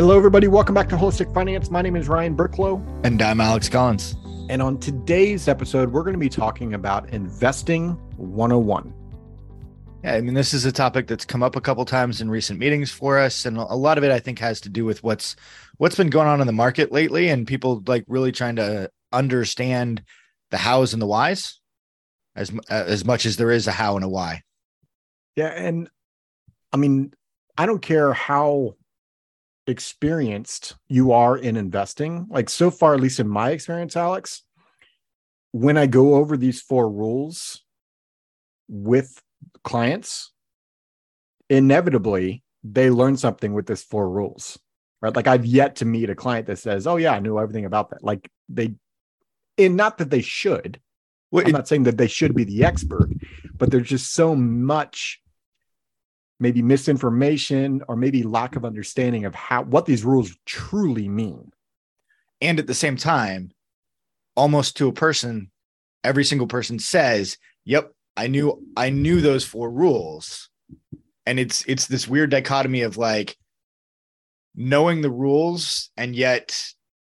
Hello, everybody. Welcome back to Holistic Finance. My name is Ryan Burklow. And I'm Alex Collins. And on today's episode, we're going to be talking about investing 101. Yeah, I mean, this is a topic that's come up a couple times in recent meetings for us, and a lot of it, I think, has to do with what's what's been going on in the market lately, and people like really trying to understand the hows and the whys, as uh, as much as there is a how and a why. Yeah, and I mean, I don't care how experienced you are in investing. Like so far, at least in my experience, Alex, when I go over these four rules with clients, inevitably they learn something with this four rules. Right. Like I've yet to meet a client that says, Oh yeah, I knew everything about that. Like they and not that they should. Well, I'm not saying that they should be the expert, but there's just so much maybe misinformation or maybe lack of understanding of how what these rules truly mean. And at the same time, almost to a person, every single person says, "Yep, I knew I knew those four rules." And it's it's this weird dichotomy of like knowing the rules and yet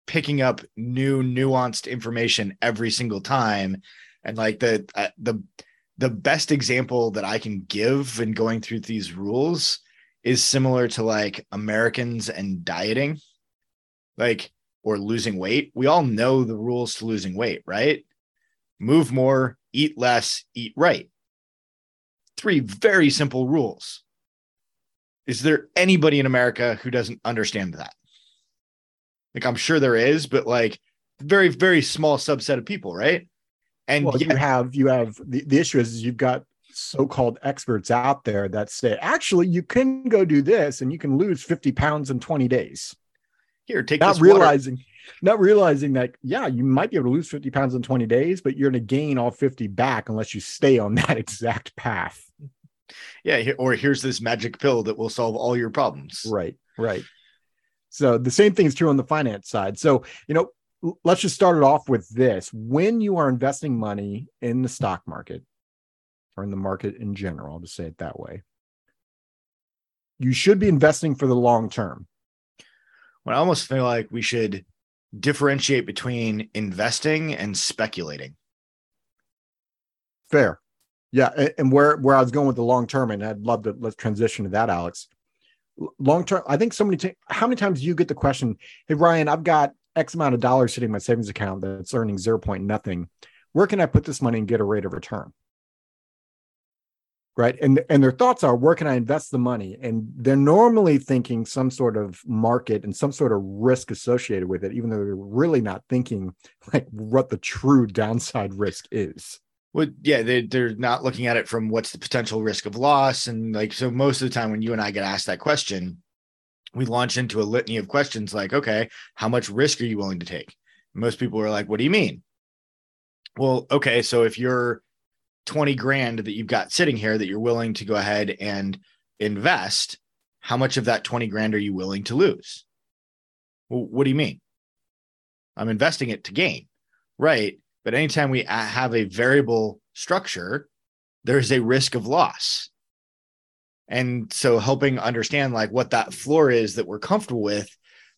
picking up new nuanced information every single time and like the uh, the the best example that I can give in going through these rules is similar to like Americans and dieting, like or losing weight. We all know the rules to losing weight, right? Move more, eat less, eat right. Three very simple rules. Is there anybody in America who doesn't understand that? Like, I'm sure there is, but like, very, very small subset of people, right? And well, yet, you have you have the, the issue is you've got so-called experts out there that say actually you can go do this and you can lose 50 pounds in 20 days. Here, take not realizing water. not realizing that yeah, you might be able to lose 50 pounds in 20 days, but you're going to gain all 50 back unless you stay on that exact path. Yeah, or here's this magic pill that will solve all your problems. Right, right. So the same thing is true on the finance side. So, you know, let's just start it off with this. When you are investing money in the stock market or in the market in general, I'll just say it that way, you should be investing for the long term. Well, I almost feel like we should differentiate between investing and speculating. Fair. Yeah. And where, where I was going with the long term, and I'd love to let's transition to that, Alex. Long term, I think so many, t- how many times do you get the question, Hey, Ryan, I've got X amount of dollars sitting in my savings account that's earning zero point nothing. Where can I put this money and get a rate of return? Right. And, and their thoughts are, where can I invest the money? And they're normally thinking some sort of market and some sort of risk associated with it, even though they're really not thinking like what the true downside risk is. Well, yeah, they, they're not looking at it from what's the potential risk of loss. And like, so most of the time when you and I get asked that question, we launch into a litany of questions like, okay, how much risk are you willing to take? Most people are like, what do you mean? Well, okay, so if you're 20 grand that you've got sitting here that you're willing to go ahead and invest, how much of that 20 grand are you willing to lose? Well, what do you mean? I'm investing it to gain, right? But anytime we have a variable structure, there's a risk of loss and so helping understand like what that floor is that we're comfortable with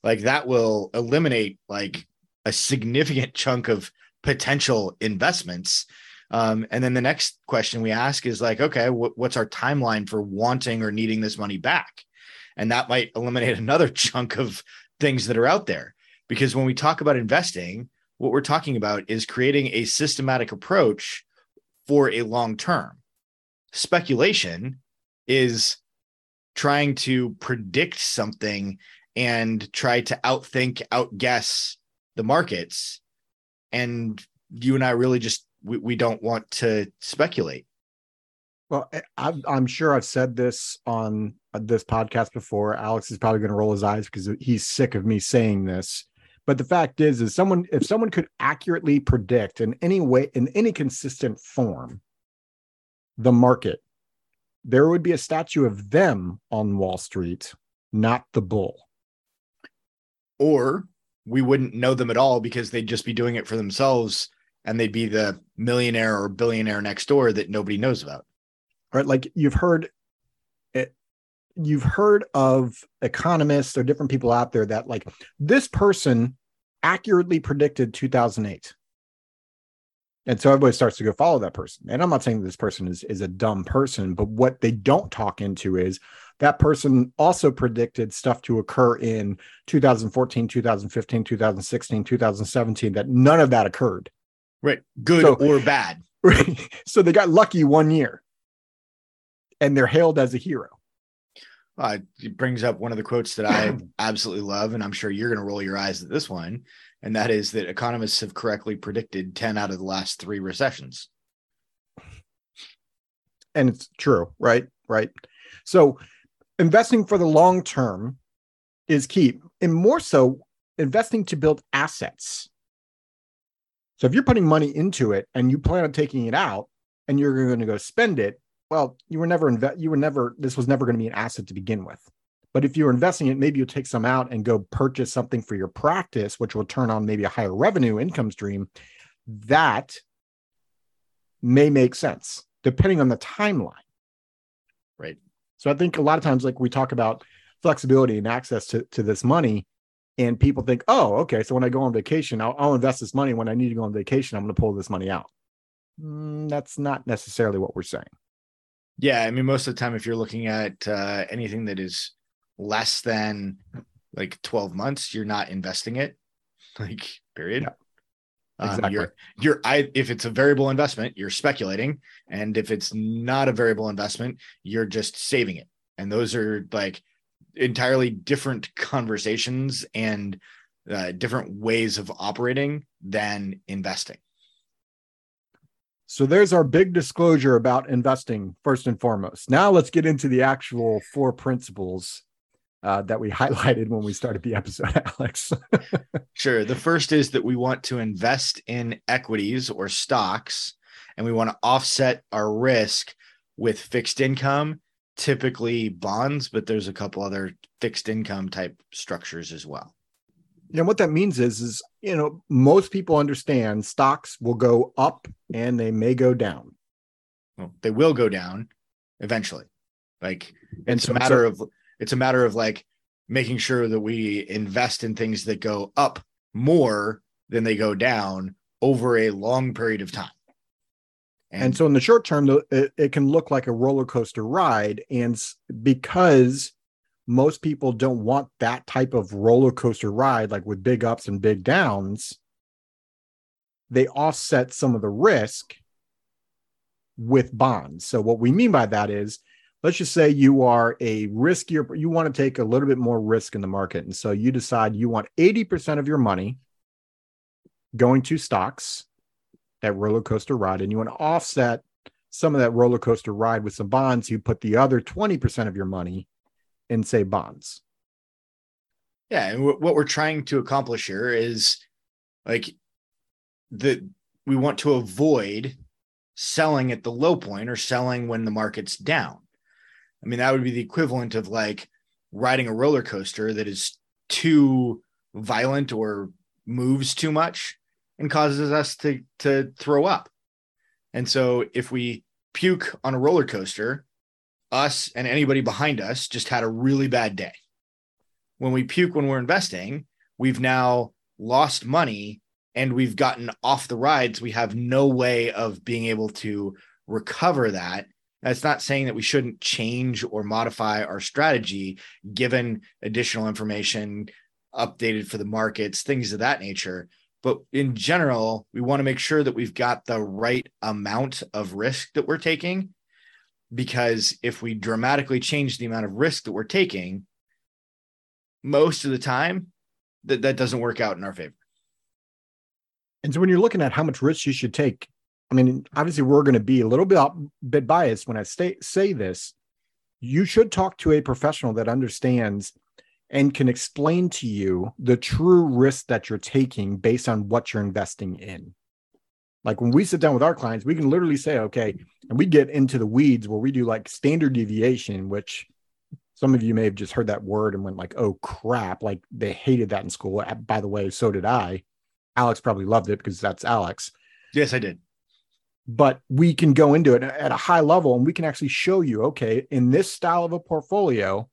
like that will eliminate like a significant chunk of potential investments. Um, and then the next question we ask is like okay wh- what's our timeline for wanting or needing this money back? And that might eliminate another chunk of things that are out there. Because when we talk about investing what we're talking about is creating a systematic approach for a long term. Speculation is trying to predict something and try to outthink, outguess the markets. And you and I really just we, we don't want to speculate. Well, eh, i am sure I've said this on uh, this podcast before. Alex is probably going to roll his eyes because he's sick of me saying this. But the fact is, is someone if someone could accurately predict in any way, in any consistent form, the market, there would be a statue of them on Wall Street, not the bull. Or we wouldn't know them at all because they'd just be doing it for themselves and they'd be the millionaire or billionaire next door that nobody knows about. Right. Like you've heard it you've heard of economists or different people out there that like this person accurately predicted 2008 and so everybody starts to go follow that person. And i'm not saying that this person is, is a dumb person but what they don't talk into is that person also predicted stuff to occur in 2014 2015 2016 2017 that none of that occurred. Right. Good so, or bad. right? so they got lucky one year and they're hailed as a hero. Uh, it brings up one of the quotes that I absolutely love, and I'm sure you're going to roll your eyes at this one, and that is that economists have correctly predicted 10 out of the last three recessions. And it's true, right? Right. So investing for the long term is key, and more so, investing to build assets. So if you're putting money into it and you plan on taking it out and you're going to go spend it, well, you were never invest. You were never. This was never going to be an asset to begin with. But if you're investing it, maybe you'll take some out and go purchase something for your practice, which will turn on maybe a higher revenue income stream. That may make sense depending on the timeline. Right. So I think a lot of times, like we talk about flexibility and access to, to this money, and people think, oh, okay, so when I go on vacation, I'll, I'll invest this money. When I need to go on vacation, I'm going to pull this money out. Mm, that's not necessarily what we're saying. Yeah, I mean, most of the time, if you're looking at uh, anything that is less than like 12 months, you're not investing it. Like, period. Yeah. Exactly. Um, you're you're I if it's a variable investment, you're speculating, and if it's not a variable investment, you're just saving it. And those are like entirely different conversations and uh, different ways of operating than investing. So there's our big disclosure about investing first and foremost. Now let's get into the actual four principles uh, that we highlighted when we started the episode, Alex. sure. The first is that we want to invest in equities or stocks, and we want to offset our risk with fixed income, typically bonds, but there's a couple other fixed income type structures as well. And what that means is, is you know, most people understand stocks will go up and they may go down. Well, they will go down eventually. Like it's so, a matter so, of it's a matter of like making sure that we invest in things that go up more than they go down over a long period of time. And, and so in the short term, it, it can look like a roller coaster ride. And because most people don't want that type of roller coaster ride, like with big ups and big downs. They offset some of the risk with bonds. So, what we mean by that is, let's just say you are a riskier, you want to take a little bit more risk in the market. And so you decide you want 80% of your money going to stocks, that roller coaster ride, and you want to offset some of that roller coaster ride with some bonds. You put the other 20% of your money in say bonds. Yeah, and w- what we're trying to accomplish here is like that we want to avoid selling at the low point or selling when the market's down. I mean, that would be the equivalent of like riding a roller coaster that is too violent or moves too much and causes us to to throw up. And so if we puke on a roller coaster, us and anybody behind us just had a really bad day. When we puke when we're investing, we've now lost money and we've gotten off the rides. We have no way of being able to recover that. That's not saying that we shouldn't change or modify our strategy given additional information updated for the markets, things of that nature. But in general, we want to make sure that we've got the right amount of risk that we're taking because if we dramatically change the amount of risk that we're taking, most of the time that, that doesn't work out in our favor. And so when you're looking at how much risk you should take, I mean, obviously we're going to be a little bit, bit biased when I say, say this. You should talk to a professional that understands and can explain to you the true risk that you're taking based on what you're investing in. Like when we sit down with our clients, we can literally say, okay, and we get into the weeds where we do like standard deviation, which some of you may have just heard that word and went like, oh crap, like they hated that in school. By the way, so did I. Alex probably loved it because that's Alex. Yes, I did. But we can go into it at a high level and we can actually show you okay in this style of a portfolio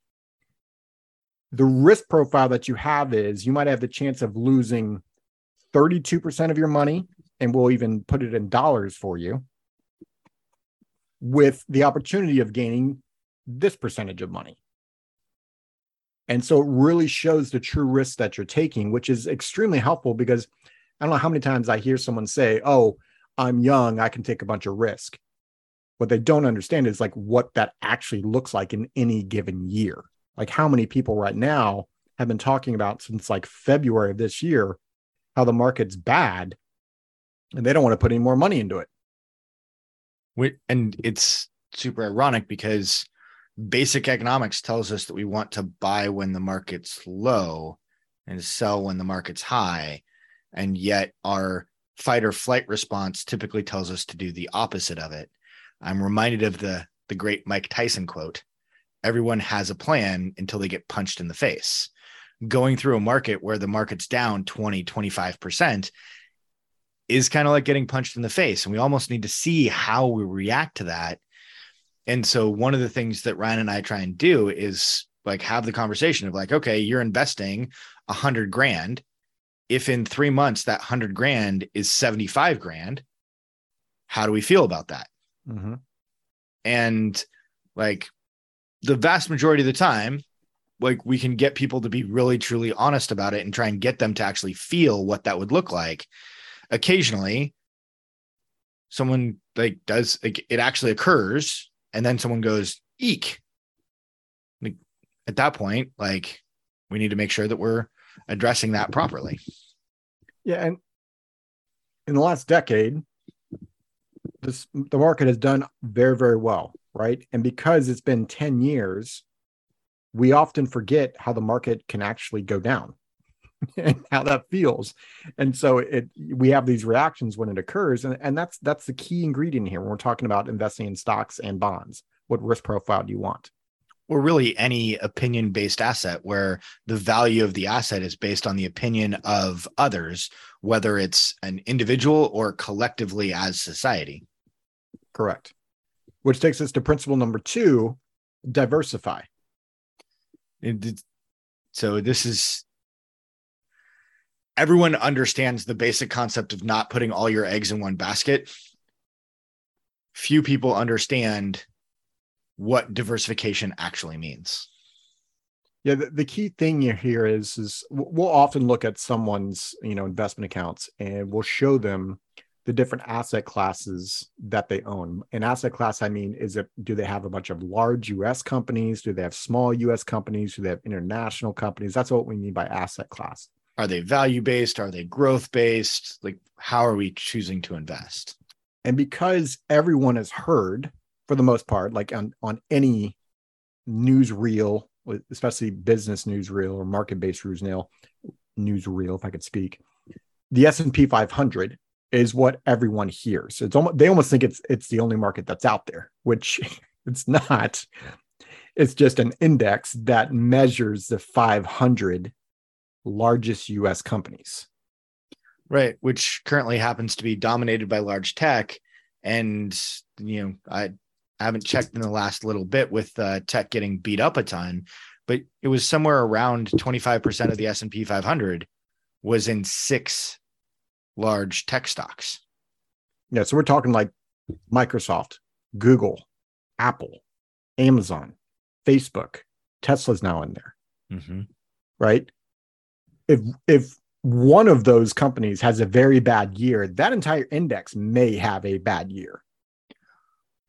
the risk profile that you have is you might have the chance of losing 32% of your money and we'll even put it in dollars for you with the opportunity of gaining this percentage of money. And so it really shows the true risk that you're taking which is extremely helpful because i don't know how many times i hear someone say oh I'm young, I can take a bunch of risk. What they don't understand is like what that actually looks like in any given year. Like how many people right now have been talking about since like February of this year how the market's bad and they don't want to put any more money into it. And it's super ironic because basic economics tells us that we want to buy when the market's low and sell when the market's high. And yet our fight or flight response typically tells us to do the opposite of it. I'm reminded of the the great Mike Tyson quote. Everyone has a plan until they get punched in the face. Going through a market where the market's down 20, 25% is kind of like getting punched in the face. And we almost need to see how we react to that. And so, one of the things that Ryan and I try and do is like have the conversation of like, okay, you're investing a hundred grand if in three months that hundred grand is 75 grand, how do we feel about that? Mm-hmm. And like the vast majority of the time, like we can get people to be really truly honest about it and try and get them to actually feel what that would look like. Occasionally, someone like does like, it actually occurs, and then someone goes, eek. Like, at that point, like we need to make sure that we're addressing that properly. Yeah, and in the last decade, this the market has done very, very well, right? And because it's been 10 years, we often forget how the market can actually go down and how that feels. And so it we have these reactions when it occurs. And, and that's that's the key ingredient here when we're talking about investing in stocks and bonds. What risk profile do you want? Or really any opinion based asset where the value of the asset is based on the opinion of others, whether it's an individual or collectively as society. Correct. Which takes us to principle number two diversify. It, so, this is everyone understands the basic concept of not putting all your eggs in one basket. Few people understand what diversification actually means. Yeah, the, the key thing here is is we'll often look at someone's you know investment accounts and we'll show them the different asset classes that they own. An asset class, I mean, is it do they have a bunch of large U.S. companies? Do they have small U.S. companies? Do they have international companies? That's what we mean by asset class. Are they value based? Are they growth based? Like, how are we choosing to invest? And because everyone has heard for the most part, like on on any news reel, especially business news reel or market based news reel, news reel, if I could speak, the S and P 500 is what everyone hears. It's almost they almost think it's it's the only market that's out there, which it's not. It's just an index that measures the 500 largest US companies. Right, which currently happens to be dominated by large tech and you know, I I haven't checked in the last little bit with uh, tech getting beat up a ton, but it was somewhere around 25% of the S&P 500 was in six large tech stocks. Yeah, so we're talking like Microsoft, Google, Apple, Amazon, Facebook, Tesla's now in there. Mm-hmm. Right? If if one of those companies has a very bad year, that entire index may have a bad year.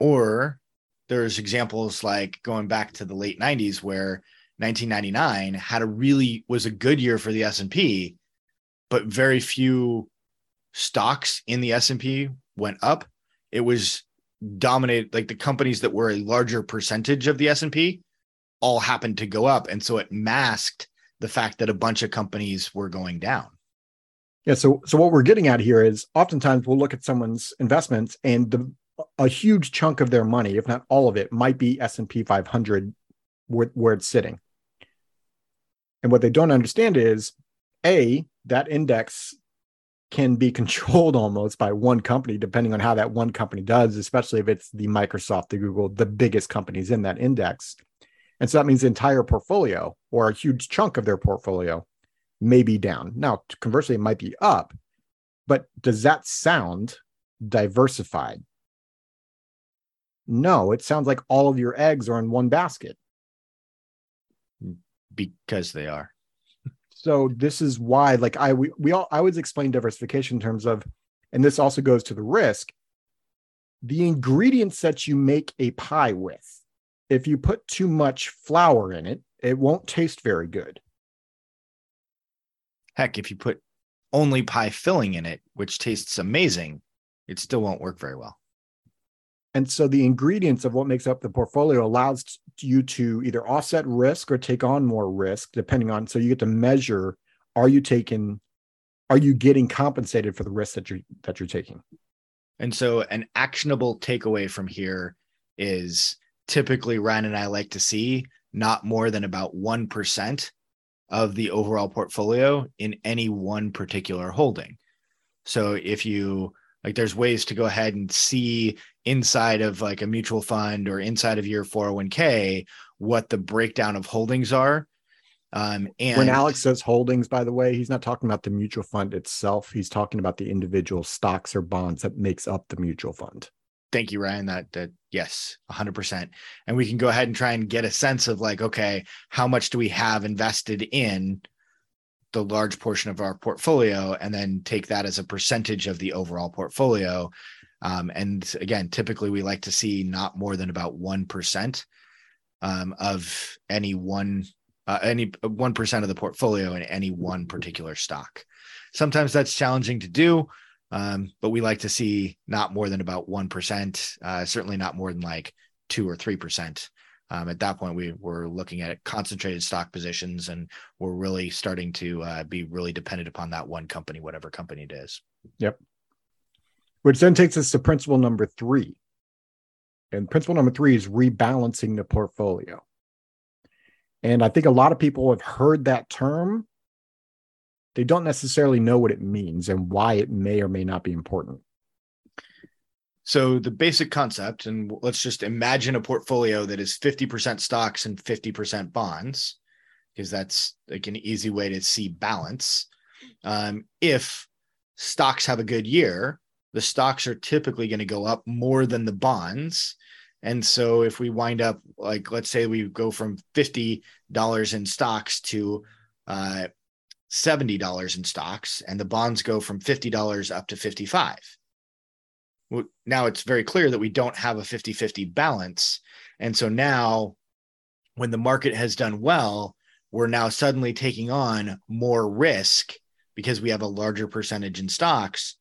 Or there's examples like going back to the late 90s where 1999 had a really was a good year for the S&P, but very few stocks in the S&P went up. It was dominated like the companies that were a larger percentage of the S&P all happened to go up and so it masked the fact that a bunch of companies were going down. Yeah, so so what we're getting at here is oftentimes we'll look at someone's investments and the a huge chunk of their money, if not all of it, might be S&P 500 where, where it's sitting. And what they don't understand is A, that index can be controlled almost by one company, depending on how that one company does, especially if it's the Microsoft, the Google, the biggest companies in that index. And so that means the entire portfolio or a huge chunk of their portfolio may be down. Now, conversely, it might be up, but does that sound diversified? No, it sounds like all of your eggs are in one basket. Because they are. So this is why, like I we, we all I always explain diversification in terms of, and this also goes to the risk. The ingredients that you make a pie with, if you put too much flour in it, it won't taste very good. Heck, if you put only pie filling in it, which tastes amazing, it still won't work very well. And so the ingredients of what makes up the portfolio allows you to either offset risk or take on more risk, depending on. So you get to measure: Are you taking? Are you getting compensated for the risk that you're that you're taking? And so, an actionable takeaway from here is typically Ryan and I like to see not more than about one percent of the overall portfolio in any one particular holding. So if you like there's ways to go ahead and see inside of like a mutual fund or inside of your 401k what the breakdown of holdings are. Um, and when alex says holdings by the way he's not talking about the mutual fund itself. He's talking about the individual stocks or bonds that makes up the mutual fund. Thank you ryan. That that yes 100% and we can go ahead and try and get a sense of like okay how much do we have invested in the large portion of our portfolio and then take that as a percentage of the overall portfolio. Um, and again, typically we like to see not more than about 1% um, of any one, uh, any 1% of the portfolio in any one particular stock. Sometimes that's challenging to do, um, but we like to see not more than about 1%, uh, certainly not more than like two or 3%. Um, at that point, we were looking at concentrated stock positions, and we're really starting to uh, be really dependent upon that one company, whatever company it is. Yep. Which then takes us to principle number three. And principle number three is rebalancing the portfolio. And I think a lot of people have heard that term. They don't necessarily know what it means and why it may or may not be important. So the basic concept, and let's just imagine a portfolio that is 50% stocks and 50% bonds, because that's like an easy way to see balance. Um, if stocks have a good year, the stocks are typically going to go up more than the bonds. And so if we wind up like, let's say we go from $50 in stocks to uh, $70 in stocks, and the bonds go from $50 up to 55 now it's very clear that we don't have a 50 50 balance. And so now, when the market has done well, we're now suddenly taking on more risk because we have a larger percentage in stocks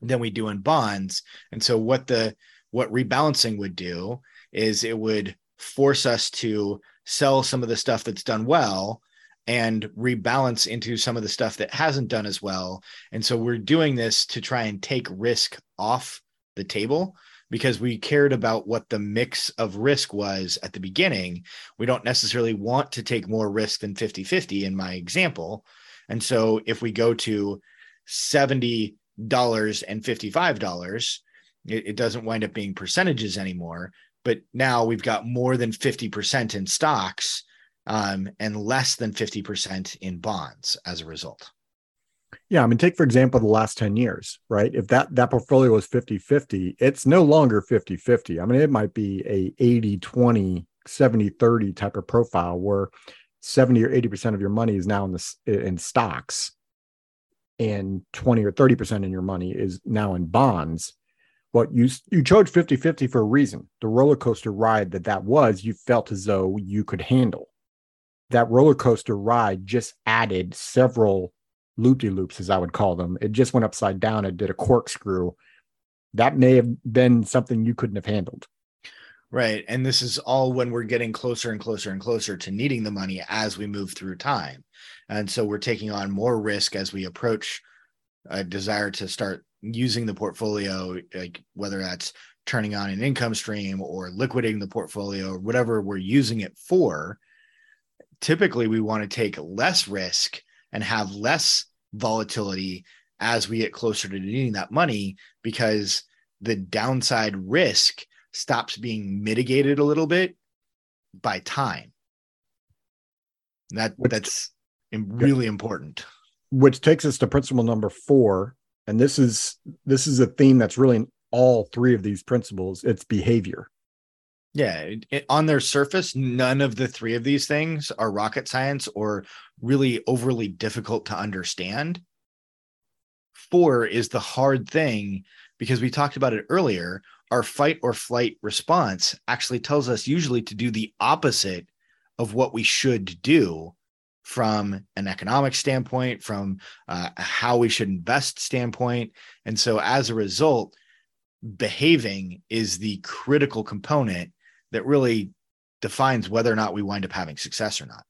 than we do in bonds. And so, what the what rebalancing would do is it would force us to sell some of the stuff that's done well and rebalance into some of the stuff that hasn't done as well. And so we're doing this to try and take risk off the table because we cared about what the mix of risk was at the beginning. We don't necessarily want to take more risk than 50 50 in my example. And so if we go to $70 and $55, it, it doesn't wind up being percentages anymore. But now we've got more than 50% in stocks um, and less than 50% in bonds as a result. Yeah, I mean, take for example the last 10 years, right? If that that portfolio was 50-50, it's no longer 50-50. I mean, it might be a 80-20, 70-30 type of profile where 70 or 80% of your money is now in the in stocks and 20 or 30% in your money is now in bonds. What you you chose 50-50 for a reason. The roller coaster ride that that was, you felt as though you could handle. That roller coaster ride just added several loop de loops, as I would call them. It just went upside down. It did a corkscrew. That may have been something you couldn't have handled. Right. And this is all when we're getting closer and closer and closer to needing the money as we move through time. And so we're taking on more risk as we approach a desire to start using the portfolio, like whether that's turning on an income stream or liquidating the portfolio or whatever we're using it for. Typically, we want to take less risk and have less volatility as we get closer to needing that money because the downside risk stops being mitigated a little bit by time. That Which- that's really important. which takes us to principle number four and this is this is a theme that's really in all three of these principles it's behavior Yeah, it- it- on their surface, none of the three of these things are rocket science or really overly difficult to understand. Four is the hard thing because we talked about it earlier. Our fight or flight response actually tells us usually to do the opposite of what we should do from an economic standpoint, from uh, how we should invest standpoint. And so as a result, behaving is the critical component that really defines whether or not we wind up having success or not.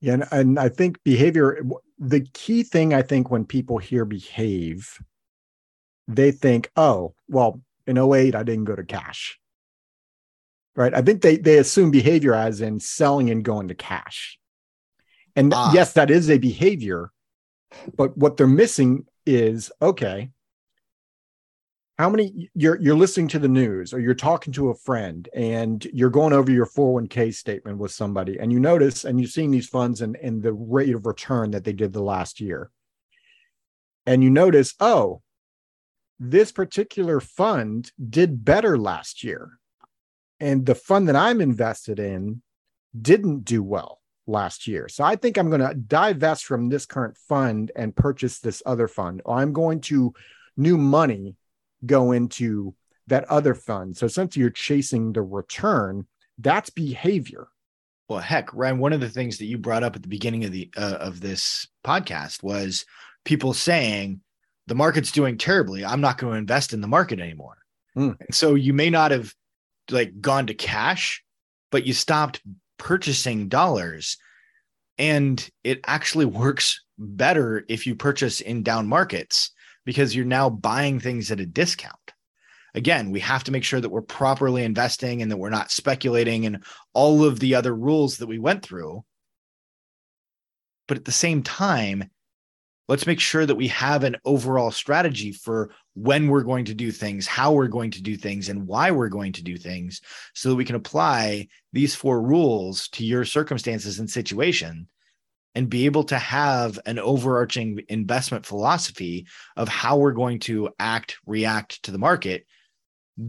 yeah and, and i think behavior the key thing i think when people hear behave they think oh well in 08 i didn't go to cash right i think they they assume behavior as in selling and going to cash and Ah. yes that is a behavior but what they're missing is okay how many you're you're listening to the news or you're talking to a friend and you're going over your 401k statement with somebody and you notice and you're seeing these funds and, and the rate of return that they did the last year. And you notice oh this particular fund did better last year. And the fund that i'm invested in didn't do well last year. So i think i'm going to divest from this current fund and purchase this other fund. I'm going to new money go into that other fund. So since you're chasing the return, that's behavior. Well, heck, Ryan, one of the things that you brought up at the beginning of the uh, of this podcast was people saying the market's doing terribly. I'm not going to invest in the market anymore. Hmm. And so you may not have like gone to cash, but you stopped purchasing dollars. And it actually works better if you purchase in down markets because you're now buying things at a discount. Again, we have to make sure that we're properly investing and that we're not speculating and all of the other rules that we went through. But at the same time, let's make sure that we have an overall strategy for when we're going to do things, how we're going to do things, and why we're going to do things so that we can apply these four rules to your circumstances and situation and be able to have an overarching investment philosophy of how we're going to act, react to the market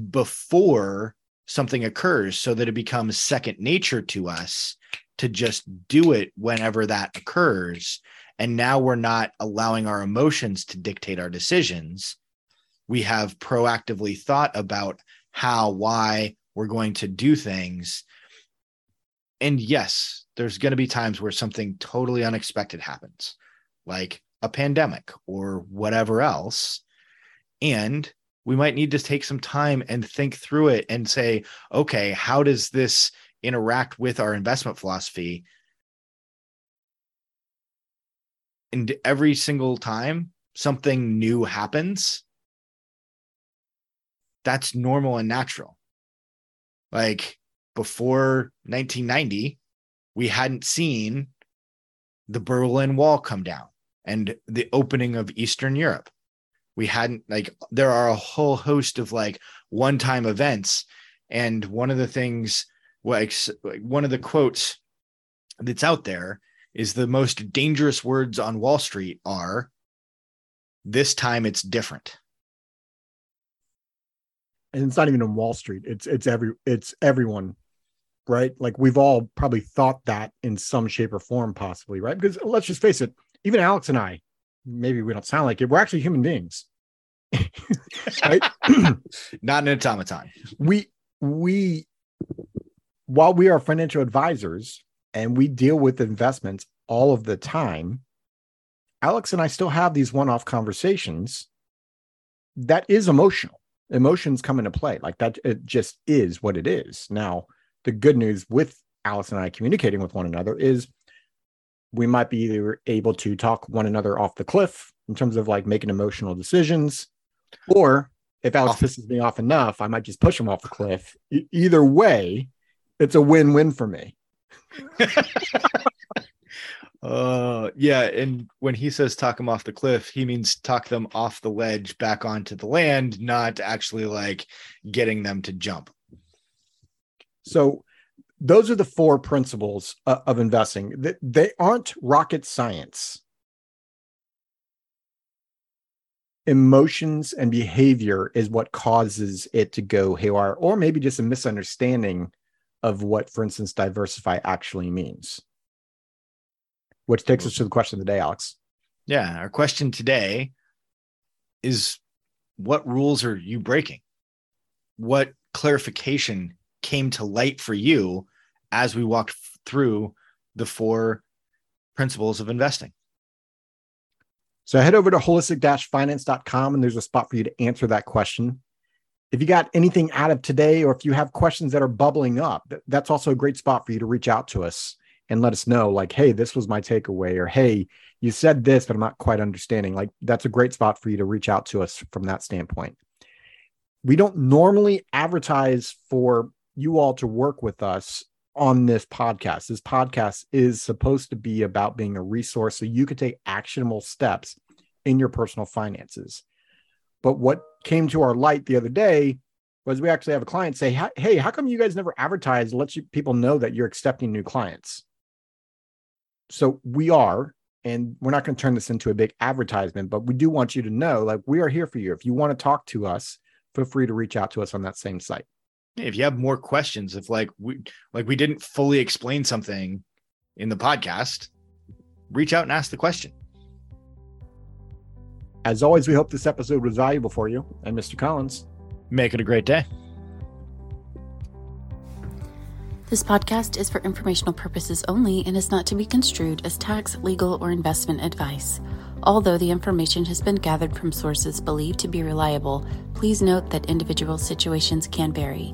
before something occurs so that it becomes second nature to us to just do it whenever that occurs. And now we're not allowing our emotions to dictate our decisions. We have proactively thought about how, why we're going to do things. And yes, there's going to be times where something totally unexpected happens, like a pandemic or whatever else. And we might need to take some time and think through it and say, okay, how does this interact with our investment philosophy? And every single time something new happens, that's normal and natural. Like before 1990, we hadn't seen the Berlin Wall come down and the opening of Eastern Europe. We hadn't like there are a whole host of like one-time events, and one of the things like one of the quotes that's out there is the most dangerous words on Wall Street are this time it's different. And it's not even on Wall Street. It's it's every it's everyone, right? Like we've all probably thought that in some shape or form, possibly, right? Because let's just face it, even Alex and I, maybe we don't sound like it, we're actually human beings. right? Not an automaton. we we while we are financial advisors and we deal with investments all of the time alex and i still have these one-off conversations that is emotional emotions come into play like that it just is what it is now the good news with Alex and i communicating with one another is we might be either able to talk one another off the cliff in terms of like making emotional decisions or if Off- pisses me off enough, I might just push him off the cliff. E- either way, it's a win-win for me. Uh, yeah, and when he says talk them off the cliff, he means talk them off the ledge back onto the land, not actually like getting them to jump. So, those are the four principles uh, of investing. They aren't rocket science. Emotions and behavior is what causes it to go haywire, or maybe just a misunderstanding of what, for instance, diversify actually means which takes us to the question of the day, Alex. Yeah. Our question today is what rules are you breaking? What clarification came to light for you as we walked through the four principles of investing? So head over to holistic-finance.com and there's a spot for you to answer that question. If you got anything out of today, or if you have questions that are bubbling up, that's also a great spot for you to reach out to us and let us know like hey this was my takeaway or hey you said this but i'm not quite understanding like that's a great spot for you to reach out to us from that standpoint we don't normally advertise for you all to work with us on this podcast. This podcast is supposed to be about being a resource so you could take actionable steps in your personal finances. But what came to our light the other day was we actually have a client say hey how come you guys never advertise let you people know that you're accepting new clients? So we are and we're not going to turn this into a big advertisement but we do want you to know like we are here for you. If you want to talk to us feel free to reach out to us on that same site if you have more questions if like we like we didn't fully explain something in the podcast reach out and ask the question as always we hope this episode was valuable for you and mr collins make it a great day this podcast is for informational purposes only and is not to be construed as tax, legal, or investment advice. Although the information has been gathered from sources believed to be reliable, please note that individual situations can vary.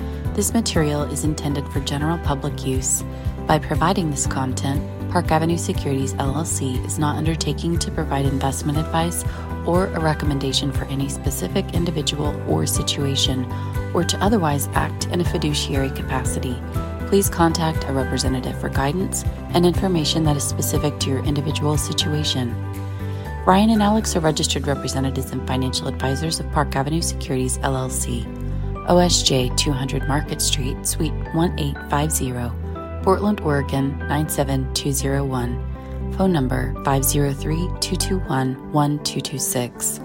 This material is intended for general public use. By providing this content, Park Avenue Securities LLC is not undertaking to provide investment advice or a recommendation for any specific individual or situation, or to otherwise act in a fiduciary capacity. Please contact a representative for guidance and information that is specific to your individual situation. Ryan and Alex are registered representatives and financial advisors of Park Avenue Securities LLC, OSJ 200 Market Street, Suite 1850, Portland, Oregon 97201 phone number 503 221 1226.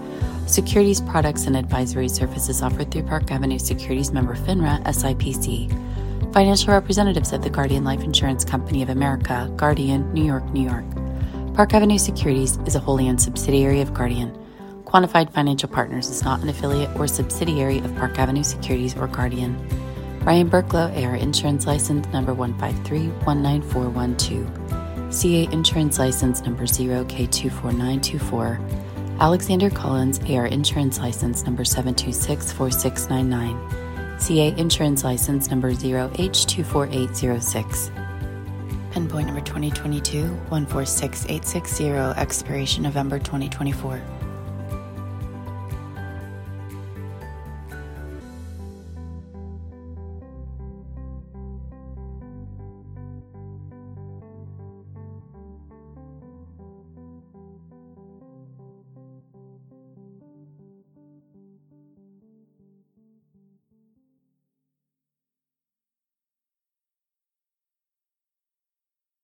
Securities products and advisory services offered through Park Avenue Securities member FINRA SIPC. Financial representatives of the Guardian Life Insurance Company of America, Guardian, New York, New York. Park Avenue Securities is a wholly owned subsidiary of Guardian. Quantified Financial Partners is not an affiliate or subsidiary of Park Avenue Securities or Guardian. Ryan Burklow, AR Insurance License number 153 19412. CA Insurance License Number 0K24924, Alexander Collins, AR Insurance License Number 7264699, CA Insurance License Number 0H24806. Pinpoint number 2022 146860, expiration November 2024.